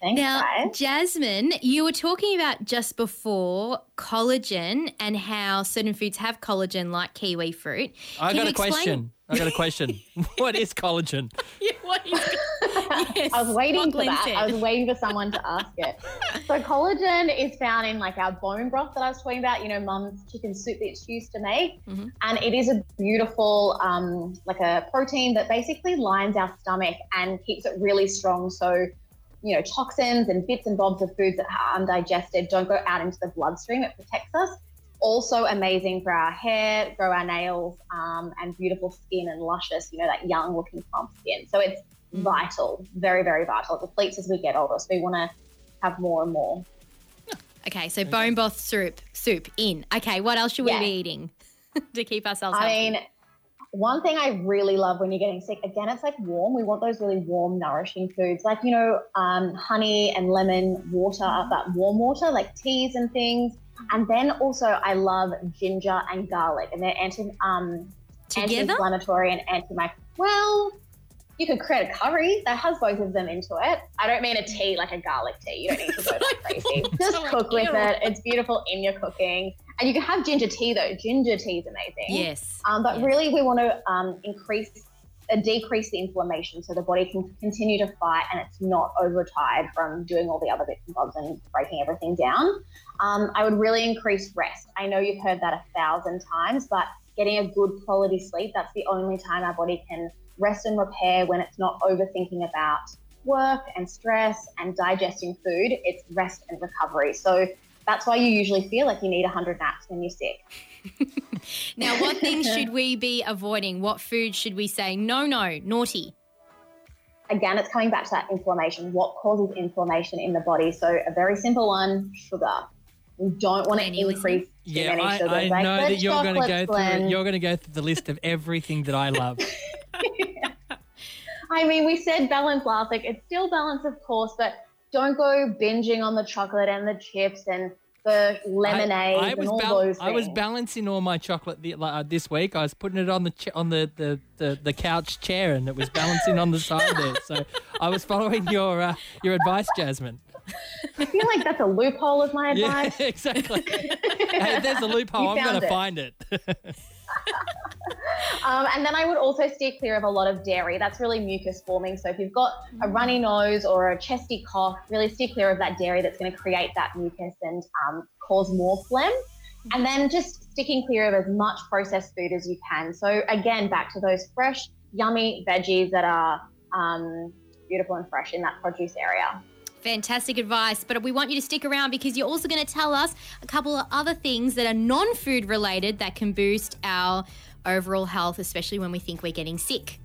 Thanks, now, guys. Jasmine, you were talking about just before collagen and how certain foods have collagen, like kiwi fruit. I Can got a explain- question. I got a question. what is collagen? Yeah, what is yes, I was waiting what for that. said. I was waiting for someone to ask it. So collagen is found in like our bone broth that I was talking about. You know, mum's chicken soup that she used to make, Mhm. and it is a beautiful, um, like a protein that basically lines our stomach and keeps it really strong. So, you know, toxins and bits and bobs of foods that are undigested don't go out into the bloodstream. It protects us. Also amazing for our hair, grow our nails, um, and beautiful skin and luscious. You know, that young looking plump skin. So it's vital, very, very vital. It depletes as we get older, so we want to have more and more. Okay, so bone broth soup, soup in. Okay, what else should we Yeah. be eating to keep ourselves I healthy? mean, one thing I really love when you're getting sick, again, it's like warm. We want those really warm, nourishing foods, like you know, um, honey and lemon water, that warm water, like teas and things. And then also, I love ginger and garlic, and they're anti, um, anti-inflammatory and anti Well, you could create a curry that has both of them into it. I don't mean a tea like a garlic tea. You don't need to go that crazy. Just cook with it. It's beautiful in your cooking. And you can have ginger tea though. Ginger tea is amazing. Yes. Um, but yes. really, we want to um, increase, uh, decrease the inflammation so the body can continue to fight and it's not overtired from doing all the other bits and bobs and breaking everything down. Um, I would really increase rest. I know you've heard that a thousand times, but getting a good quality sleep, that's the only time our body can rest and repair when it's not overthinking about work and stress and digesting food. It's rest and recovery. So that's why you usually feel like you need 100 naps when you're sick. Now, what things should we be avoiding? What food should we say no, no, naughty? again, it's coming back to that inflammation. What causes inflammation in the body? So, a very simple one sugar. We don't want to Lenny, listen. increase too Yeah, many I, sugars. I like know that you're going to go chocolates, through. You're going to go through the list of everything that I love. I mean, we said balance last week. It's still balance, of course, but don't go binging on the chocolate and the chips and the lemonade I, I was all bal- those I was balancing all my chocolate the, uh, this week. I was putting it on the ch- on the, the, the, the couch chair, and it was balancing on the side there. So I was following your uh, your advice, Jasmine. I feel like that's a loophole of my advice. Yeah, exactly. hey, there's a loophole, You I'm going to find it. Um, and then I would also steer clear of a lot of dairy. That's really mucus forming. So if you've got a runny nose or a chesty cough, really steer clear of that dairy that's going to create that mucus and um, cause more phlegm. And then just sticking clear of as much processed food as you can. So again, back to those fresh, yummy veggies that are um, beautiful and fresh in that produce area. Fantastic advice, but we want you to stick around because you're also going to tell us a couple of other things that are non food related that can boost our overall health, especially when we think we're getting sick.